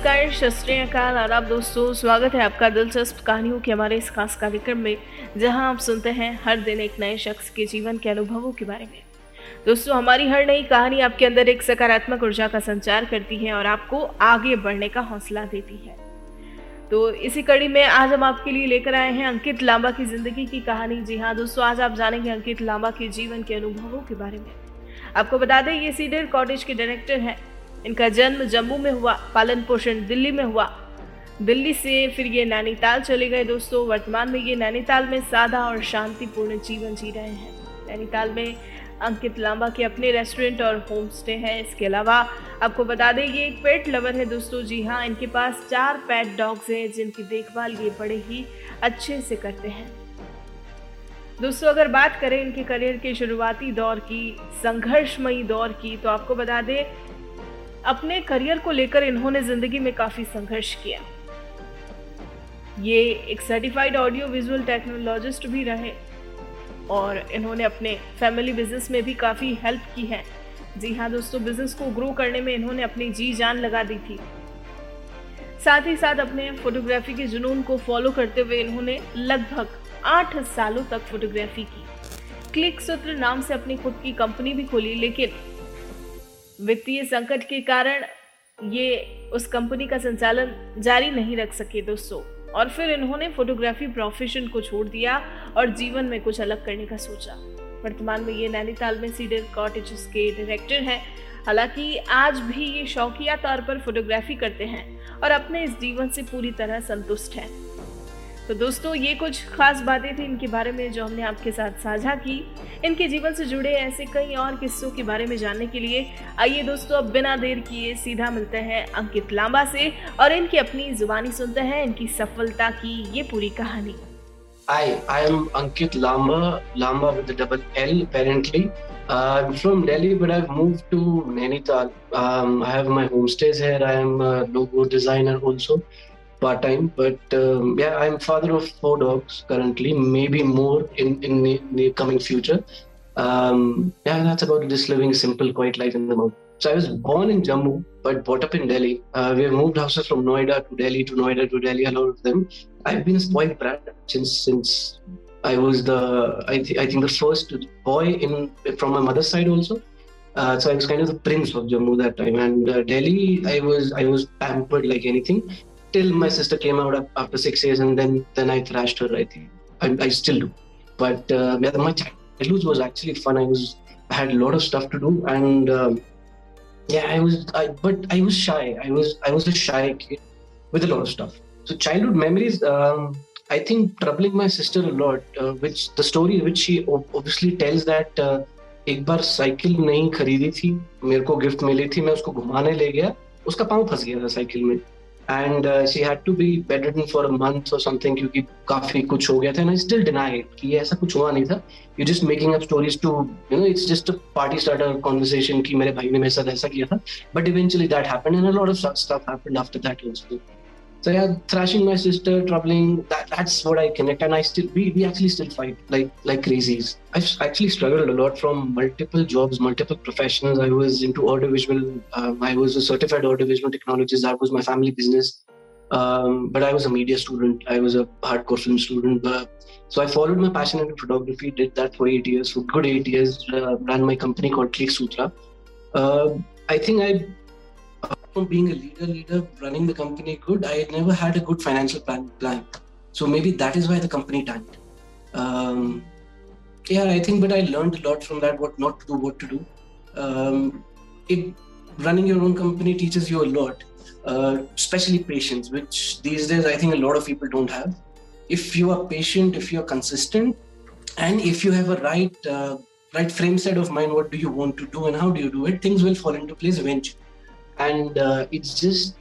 नमस्कार शस्त्रीकाल आदाब दोस्तों, स्वागत है आपका दिलचस्प कहानियों के हमारे इस खास कार्यक्रम में, जहाँ आप सुनते हैं हर दिन एक नए शख्स के जीवन के अनुभवों के बारे में। दोस्तों, हमारी हर नई कहानी आपके अंदर एक सकारात्मक ऊर्जा का संचार करती है और आपको आगे बढ़ने का हौसला देती है। तो इसी कड़ी में आज हम आपके लिए लेकर आए हैं अंकित लांबा की ज़िंदगी की कहानी। जी हाँ दोस्तों, आज आप जानेंगे अंकित लांबा के जीवन के अनुभवों के बारे में। आपको बता दें, ये सीडर कॉटेज के डायरेक्टर हैं इनका जन्म जम्मू में हुआ, पालन पोषण दिल्ली में हुआ। दिल्ली से फिर ये नैनीताल चले गए दोस्तों। वर्तमान में ये नैनीताल में सादा और शांतिपूर्ण जीवन जी रहे हैं। नैनीताल में अंकित लांबा के अपने रेस्टोरेंट और होम स्टे हैं। इसके अलावा आपको बता दें, ये एक पेट लवर है दोस्तों। जी हाँ इनके पास चार पेट डॉग्स हैं, जिनकी देखभाल ये बड़े ही अच्छे से करते हैं। दोस्तों, अगर बात करें इनके करियर के शुरुआती दौर की, संघर्षमयी दौर की तो आपको बता दें अपने करियर को लेकर इन्होंने ज़िंदगी में काफ़ी संघर्ष किया। ये एक सर्टिफाइड ऑडियो विजुअल टेक्नोलॉजिस्ट भी रहे और इन्होंने अपने फैमिली बिज़नेस में भी काफ़ी हेल्प की है। जी हाँ दोस्तों बिज़नेस को ग्रो करने में इन्होंने अपनी जी जान लगा दी थी। साथ ही साथ अपने फोटोग्राफी के जुनून को फॉलो करते हुए इन्होंने लगभग आठ सालों तक फोटोग्राफी की। क्लिक सूत्र नाम से अपनी खुद की कंपनी भी खोली, लेकिन वित्तीय संकट के कारण ये उस कंपनी का संचालन जारी नहीं रख सके दोस्तों। और फिर इन्होंने फोटोग्राफी प्रोफेशन को छोड़ दिया और जीवन में कुछ अलग करने का सोचा। वर्तमान में ये नैनीताल में सीडर कॉटेजेस के डायरेक्टर हैं। हालाँकि आज भी ये शौकिया तौर पर फोटोग्राफी करते हैं और अपने इस जीवन से पूरी तरह संतुष्ट हैं। तो दोस्तों ये कुछ खास बातें थी इनके बारे में जो हमने आपके साथ साझा की इनके जीवन से जुड़े ऐसे कई और किस्सों के बारे में जानने के लिए आइए दोस्तों अब बिना देर किए सीधा मिलते हैं अंकित लांबा से और इनकी अपनी जुबानी सुनते हैं इनकी सफलता की ये पूरी कहानी Hi, I am Ankit Lamba, Lamba with a double L apparently. Uh, I'm from Delhi, but I've moved to Nainital. Um, I have my homestays here. I am a logo designer also. Part time. But um, yeah, I'm father of four dogs currently, maybe more in in the, the coming future. Um, yeah, that's about just living a simple, quiet life in the mountains. So I was born in Jammu, but brought up in Delhi. Uh, we have moved houses from Noida to Delhi to Noida to Delhi. A lot of them. I've been a spoiled brat since since I was the I, th- I think the first boy in from my mother's side also. Uh, so I was kind of the prince of Jammu that time, and uh, Delhi I was I was pampered like anything till my sister came out after six years, and then then I thrashed her. I think I, I still do, but uh, yeah, my childhood was actually fun. I was I had a lot of stuff to do, and um, yeah, I was. I, but I was shy. I was I was a shy kid with a lot of stuff. So childhood memories. Um, I think troubling my sister a lot. Uh, which the story which she obviously tells that. Uh, एक बार cycle नहीं खरीदी थी मेरे को gift मिली थी मैं उसको घुमाने ले गया उसका पाँव फंस गया था साइकिल में and she had to be bedridden for a month और समथिंग क्योंकि काफ़ी कुछ हो गया था and I still deny it कि ऐसा कुछ हुआ नहीं था। You just making up stories too you know it's just a party starter conversation कि मेरे भाई ने मेरे साथ ऐसा किया था। But eventually that happened and a lot of stuff happened after that also so yeah thrashing my sister troubling that that's what i connect and i still we, we actually still fight like like crazies. I've actually struggled a lot from multiple jobs multiple professions. I was into audiovisual um, i was a certified audiovisual technologist that was my family business. Um, but i was a media student i was a hardcore film student but, so i followed my passion into photography did that for eight years for good eight years uh, ran my company called click sutra. Uh, i think i from being a leader, leader running the company good, I never had a good financial plan. plan. So maybe that is why the company tanked. Um, yeah, I think, but I learned a lot from that. What not to do, what to do. Um, it running your own company teaches you a lot, uh, especially patience, which these days I think a lot of people don't have. If you are patient, if you are consistent, and if you have a right uh, right frame set of mind, what do you want to do and how do you do it, things will fall into place eventually and uh, it's just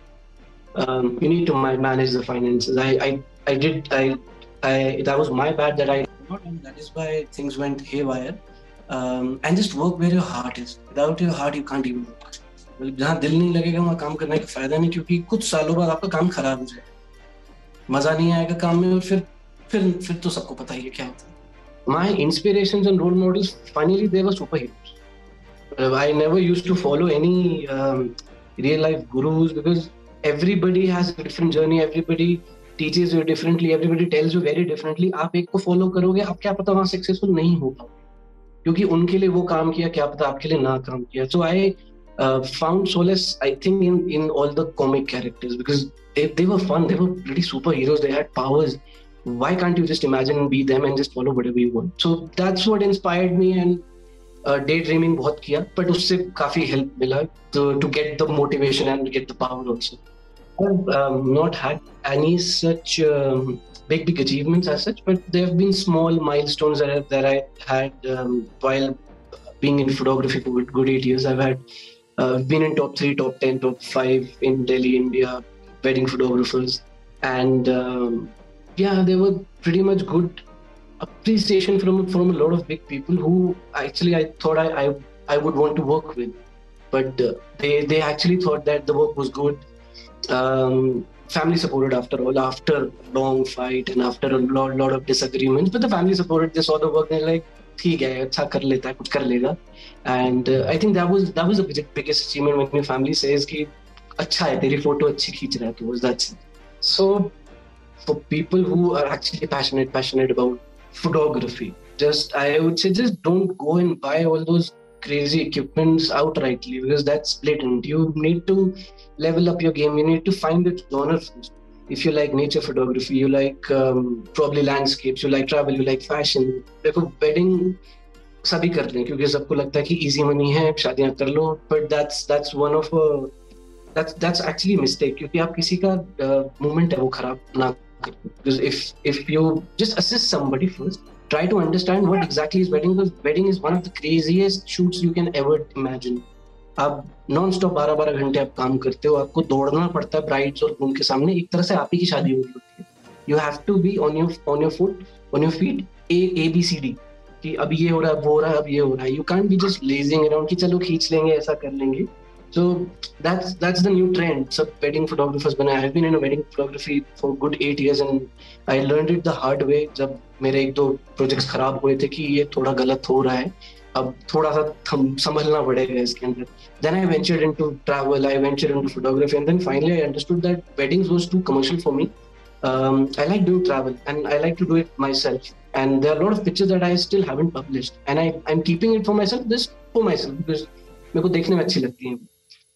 um, you need to manage the finances. I, I, I did I, I that was my bad that I not, and that is why things went haywire. Um, and just work where your heart is. Without your heart, you can't even work. मतलब जहाँ दिल नहीं लगेगा वहाँ काम करने का फायदा नहीं क्योंकि कुछ सालों बाद आपका काम खराब हो जाए मजा नहीं आएगा काम में और फिर फिर फिर तो सबको पता ही है क्या होता है my inspiration and role models finally they were super heroes I never used to follow any um, real life gurus because everybody has a different journey everybody teaches you differently everybody tells you very differently आप एक को follow करोगे आप क्या पता वहाँ successful नहीं हो पाओगे क्योंकि उनके लिए वो काम किया क्या पता आपके लिए ना काम किया so I found solace I think in in all the comic characters because they, they were fun they were pretty superheroes they had powers why can't you just imagine and be them and just follow whatever you want so that's what inspired me and day dreaming बहुत किया but उससे काफी help मिला तो to get the motivation and get the power also not had any such big big achievements as such but there have been small milestones that, I, that I had um, while being in photography for good, good eight years I've had uh, been in top three top 10 top five in Delhi India wedding photographers and um, yeah they were pretty much good appreciation from from a lot of big people who actually I thought I I, I would want to work with, but uh, they they actually thought that the work was good. Um, family supported after all after long fight and after a lot, lot of disagreements but the family supported they saw the work they're like ठीक है अच्छा कर लेता है कुछ कर लेगा and uh, I think that was that was the biggest achievement when your family says कि अच्छा है तेरी फोटो अच्छी खींच रहा है तो that's so for people who are actually passionate passionate about photography. Just I would say just don't go and buy all those crazy equipments outrightly because that's blatant. You need to level up your game. You need to find the genre first. If you like nature photography, you like um, probably landscapes, you like travel, you like fashion. देखो wedding सभी करते हैं क्योंकि सबको लगता है कि easy money है शादियाँ कर लो that's one of a that's that's actually a mistake क्योंकि आप किसी का मूवमेंट uh, है वो खराब ना because if if you just assist somebody first, try to understand what exactly is wedding, because wedding is one of the craziest shoots you can ever imagine. आप non stop बारह बारह घंटे आप काम करते हो, आपको दौड़ना पड़ता है ब्राइड्स और ग्रूम के सामने, एक तरह से आप ही की शादी हो रही होती है। You have to be on your on your foot on your feet A A B C D कि अब ये हो रहा है वो हो रहा है, अब ये हो रहा है। You can be just lazing around कि चलो खींच लेंगे, ऐसा कर लेंगे। So that's that's the new trend. So wedding photographers बना I've been in a wedding photography for good eight years and I learned it the hard way जब मेरे एक दो projects खराब हुए थे कि ये थोड़ा गलत हो रहा है अब थोड़ा सा थम संभलना पड़ेगा इसके अंदर then I ventured into travel I ventured into photography and then finally I understood that weddings was too commercial for me um, I like doing travel and I like to do it myself and there are a lot of pictures that I still haven't published and I, I'm keeping it for myself just for myself because मेरे को देखने में अच्छी लगती है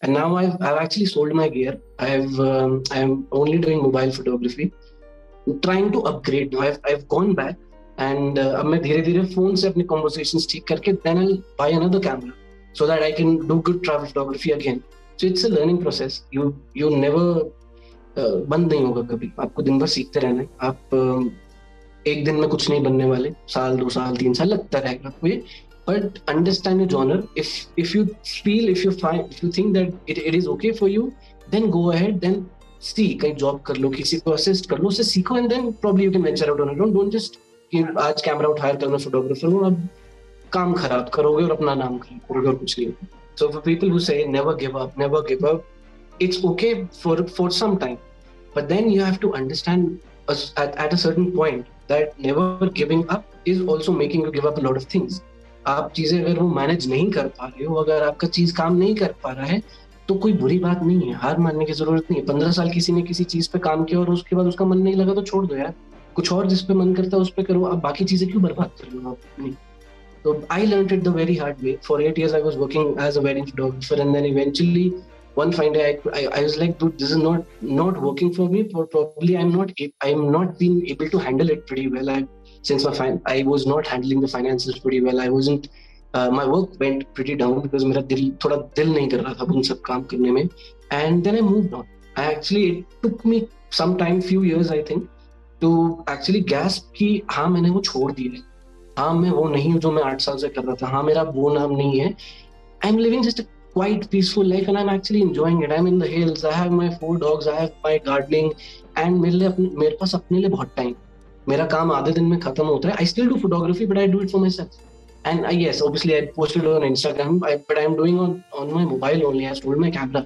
And now I've, I've actually sold my gear. I've um, I'm only doing mobile photography. I'm trying to upgrade now. I've, I've gone back and uh, अब मैं धीरे धीरे फ़ोन से conversations ठीक करके then I'll buy another camera so that I can do good travel photography again. So it's a learning process. You you never uh, बंद नहीं होगा कभी आपको दिन भर सीखते रहना है आप uh, एक दिन में कुछ नहीं बनने वाले साल दो साल तीन साल लगता रहेगा आपको ये but understand your genre if if you feel if you find if you think that it, it is okay for you then go ahead then see कहीं जॉब कर लो किसी को असिस्ट कर लो उससे सीखो and then probably you can venture out on it don't just कि आज camera उठाया करना फोटोग्राफर हूं अब काम खराब करोगे और अपना नाम खराब करोगे और कुछ नहीं so for people who say never give up never give up it's okay for for some time but then you have to understand at, at a certain point that never giving up is also making you give up a lot of things आप चीज़ें अगर वो manage नहीं कर पा रहे हो अगर आपका चीज़ काम नहीं कर पा रहा है तो कोई बुरी बात नहीं है। हार मानने की ज़रूरत नहीं है। पंद्रह साल किसी ने किसी चीज़ पे काम किया और उसके बाद उसका मन नहीं लगा तो छोड़ दो यार। कुछ और जिस पे मन करता है उस पर करो। आप बाकी चीज़ें क्यों बर्बाद कर लो आप अपनी? तो I learn it the very hard way for eight years I was working as a wedding photographer and then eventually one fine day I, I, I, was like dude this is not not working for me. Probably i'm not i'm not being able to handle it well. I since my fin- I was not handling the finances pretty well. I wasn't. Uh, my work went pretty down because मेरा दिल थोड़ा दिल नहीं कर रहा था उन सब काम करने में. And then I moved on. I actually it took me some time, few years I think, to actually grasp कि हाँ मैंने वो छोड़ दिया है. हाँ मैं वो नहीं हूँ जो मैं आठ साल से कर रहा था. हाँ मेरा वो नाम नहीं है. I'm living just a quite peaceful life and I'm actually enjoying it. I'm in the hills. I have my four dogs. I have my gardening. And मेरे लिए मेरे पास अपने लिए बहुत टाइम मेरा काम आधे दिन में खत्म होता है I still do photography but I do it for myself and I yes obviously i posted on instagram I, but i'm doing on on my mobile only i sold my camera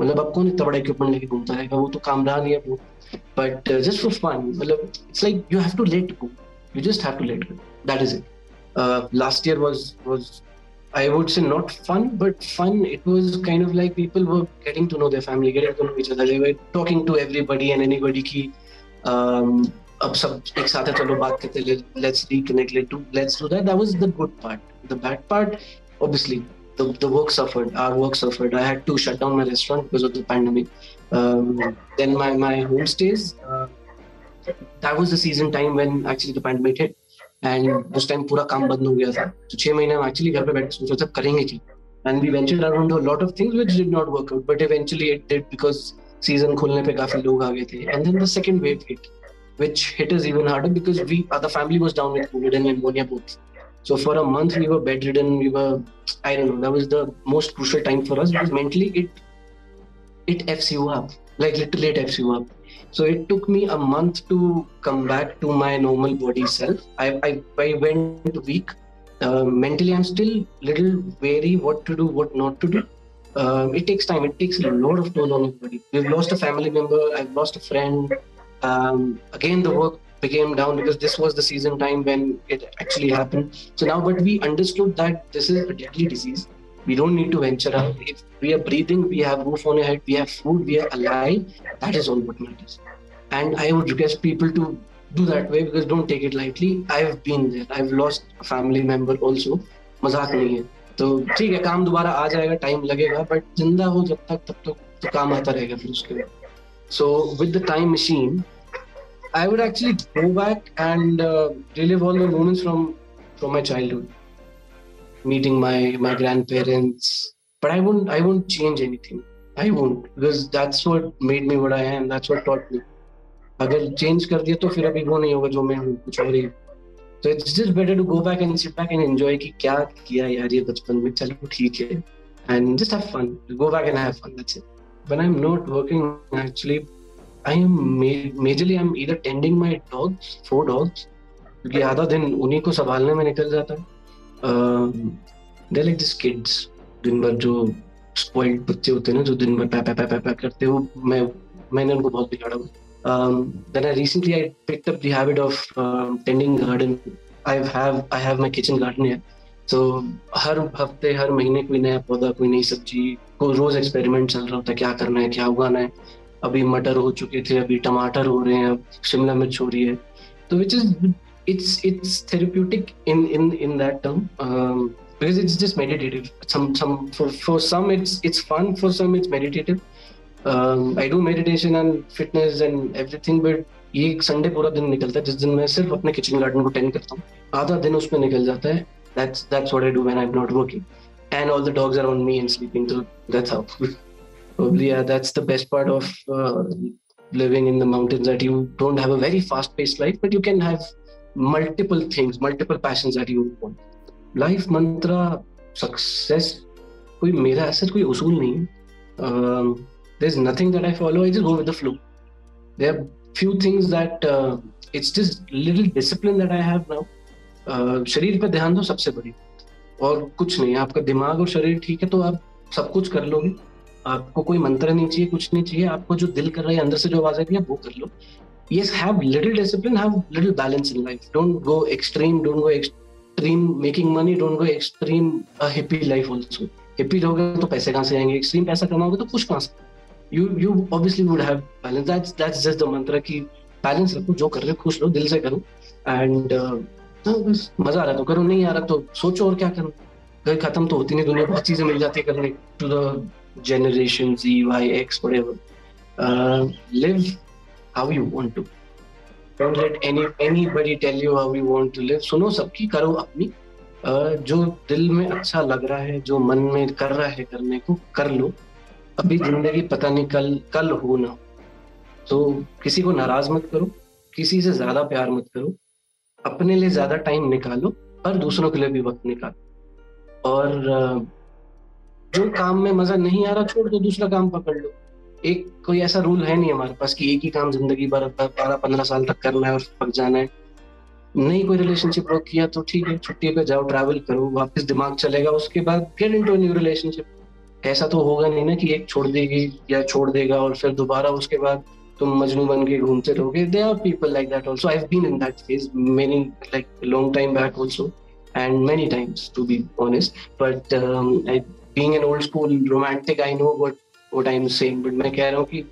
मतलब अब कौन इतना बड़ा equipment लेके घूमता रहेगा वो तो कामरा नहीं है वो बट जस्ट फॉर फन मतलब it's like you have to let go you just have to let go that is it last year was was I would say not fun, but fun. It was kind of like people were getting to know their family, getting to know each other. They were talking to everybody and anybody ki um, अब सब एक साथ है चलो बात करते let's reconnect let do let's do that that was the good part the bad part obviously the, the work suffered our work suffered I had to shut down my restaurant because of the pandemic um, then my my homestays uh, that was the season time when actually the pandemic hit and उस time पूरा काम बंद हो गया था तो छह महीने हम एक्चुअली घर पे बैठ के सोच रहे थे करेंगे क्या and we ventured around a lot of things which did not work out but eventually it did because season खुलने पे काफ़ी लोग आ गए थे and then the second wave hit which hit us even harder because we the family was down with COVID and pneumonia both. So for a month we were bedridden. We were I don't know. That was the most crucial time for us because mentally it it f's you up like literally it f's you up. So it took me a month to come back to my normal body self. I, I, I went weak. Uh, mentally, I'm still little wary what to do, what not to do. Uh, it takes time. It takes a lot of toll on everybody. We've lost a family member. I've lost a friend Um, again, the work became down because this was the season time when it actually happened. So now, but we understood that this is a deadly disease we don't need to venture out. If we are breathing, we have roof on our head, we have food, we are alive. That is all what matters. And I would request people to do that way because don't take it lightly. I've been there. I've lost a family member also. मजाक नहीं है तो ठीक है काम दोबारा आ जाएगा time लगेगा बट जिंदा हो जब तक तब तक तो काम आता रहेगा फिर उसके बाद so with the time machine I would actually go back and uh, relive all the moments from from my childhood meeting my my grandparents but i won't i won't change anything i won't because that's what made me what i am that's what taught me अगर change कर दिया तो फिर अभी वो नहीं होगा जो मैं हूँ कुछ और ही तो it's just better to go back and sit back and enjoy कि क्या किया यार ये बचपन में चलो ठीक है and just have fun go back and have fun that's it I am not working actually I am majorly I am either tending my dogs four dogs क्योंकि आधा दिन उन्हीं को संभालने में निकल जाता है। दे लाइक दिस किड्स दिन भर जो स्पॉइल्ड बच्चे होते हैं ना जो दिन भर पै पै पै पै करते हैं वो मैं मैंने उनको बहुत बिगाड़ा हुआ। um, then I recently I picked up the habit of um, tending garden. I have I have my kitchen तो हर हफ़्ते, हर महीने कोई नया पौधा, कोई नई सब्ज़ी को रोज एक्सपेरिमेंट चल रहा होता है, क्या करना है, क्या उगाना है। अभी मटर हो चुके थे, अभी टमाटर हो रहे हैं शिमला मिर्च हो रही है। तो which is it's it's therapeutic in in in that term because it's just meditative some some for for some it's it's fun for some it's meditative I do meditation and fitness and everything but ये एक Sunday पूरा दिन निकलता है, जिस दिन मैं सिर्फ़ अपने किचन गार्डन को टेंड करता हूँ। आधा दिन उसमें निकल जाता है। that's that's what I do when I'm not working and all the dogs are on me and sleeping so that's how probably yeah that's the best part of uh, living in the mountains that you don't have a very fast paced life but you can have multiple things, multiple passions that you want. Life mantra, success, कोई मेरा ऐसा कोई उसूल नहीं है um, there's nothing that I follow. I just go with the flow. There are few things that uh, it's just little discipline that I have now. शरीर पर ध्यान दो सबसे बड़ी और कुछ नहीं, आपका दिमाग और शरीर ठीक है तो आप सब कुछ कर लोगे। आपको कोई मंत्र नहीं चाहिए, कुछ नहीं चाहिए। आपको जो दिल कर रहा है अंदर से जो आवाज़ आ रही है, वो कर लो। ये have little discipline have little balance in life don't go extreme don't go extreme making money don't go extreme hippie life also hippie रहोगे तो पैसे कहाँ से आएँगे? एक्सट्रीम पैसा कमाओगे तो कुछ कहाँ से? You you obviously would have balance that's that's just the mantra की बैलेंस रखो, जो कर रहे हो, खुश रहो, दिल से करो। एंड तो मज़ा आ रहा तो करो? नहीं आ रहा तो सोचो और क्या करो? घर खत्म तो होती नहीं दुनिया बहुत चीज़ें मिल जाती है करने। To the generation Z, Y, X, whatever. Uh, live how you want to don't let any anybody tell you how you want to live सुनो सबकी करो अपनी। जो दिल में अच्छा लग रहा है जो मन में कर रहा है करने को कर लो। अभी ज़िंदगी पता नहीं कल कल हो ना तो किसी को नाराज़ मत करो किसी से ज़्यादा प्यार मत करो। अपने लिए ज़्यादा टाइम निकालो और दूसरों के लिए भी वक्त निकालो। और जो काम में मज़ा नहीं आ रहा, छोड़ दो, दूसरा काम पकड़ लो। एक कोई ऐसा रूल है नहीं हमारे पास कि एक ही काम ज़िंदगी भर बारह, पंद्रह साल तक करना है और पक जाना है। नहीं, कोई रिलेशनशिप रोक किया तो ठीक है छुट्टी पे जाओ ट्रैवल करो, वापस दिमाग चलेगा, उसके बाद get into new relationship ऐसा तो होगा नहीं ना कि एक छोड़ देगी या छोड़ देगा और फिर दोबारा उसके बाद तुम मजनू बन के घूमते रहोगे. They are people like that also I been in that phase many like long time back also and many times to be honest but being an old school romantic I know but वो time same but मैं कह रहा हूँ कि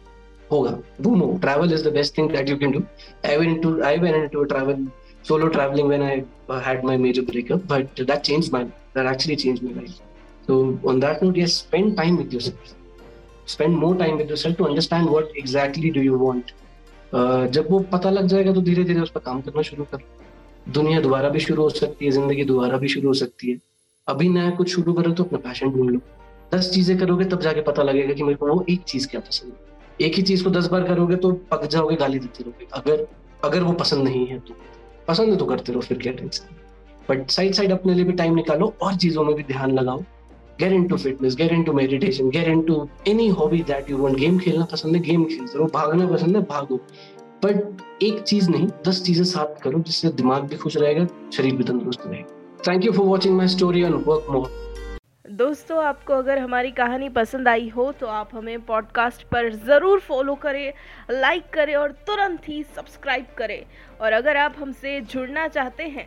होगा. वो no travel is the best thing that you can do I went to I went to travel solo traveling when I had my major breakup but that change my that actually change my life so on that note, yes, spend time with yourself. More time with yourself to understand what exactly do you want. Uh, जब वो पता लग जाएगा तो धीरे धीरे उस पर काम करना शुरू कर। दुनिया दोबारा भी शुरू हो सकती है ज़िंदगी दोबारा भी शुरू हो सकती है। अभी नया कुछ शुरू करो तो अपना पैशन ढूंढ लो। दस चीज़ें करोगे तब जाके पता लगेगा कि मेरे को वो एक चीज़ क्या पसंद है। एक ही चीज़ को दस बार करोगे तो पक जाओगे गाली देते रहोगे। अगर अगर वो पसंद नहीं है तो। पसंद है तो करते रहो फिर क्या टेंशन बट साइड साइड अपने लिए भी टाइम निकालो और चीज़ों में भी ध्यान लगाओ। Get into fitness get into meditation get into any hobby that you want game खेलना पसंद है गेम खेलते रहो भागना पसंद है, भागो। बट एक चीज़ नहीं, दस चीज़ें साथ करो जिससे दिमाग भी खुश रहेगा, शरीर भी तंदुरुस्त रहेगा। Thank you for watching my story on work more दोस्तों, आपको अगर हमारी कहानी पसंद आई हो तो आप हमें पॉडकास्ट पर ज़रूर फॉलो करें लाइक करें और तुरंत ही सब्सक्राइब करें। और अगर आप हमसे जुड़ना चाहते हैं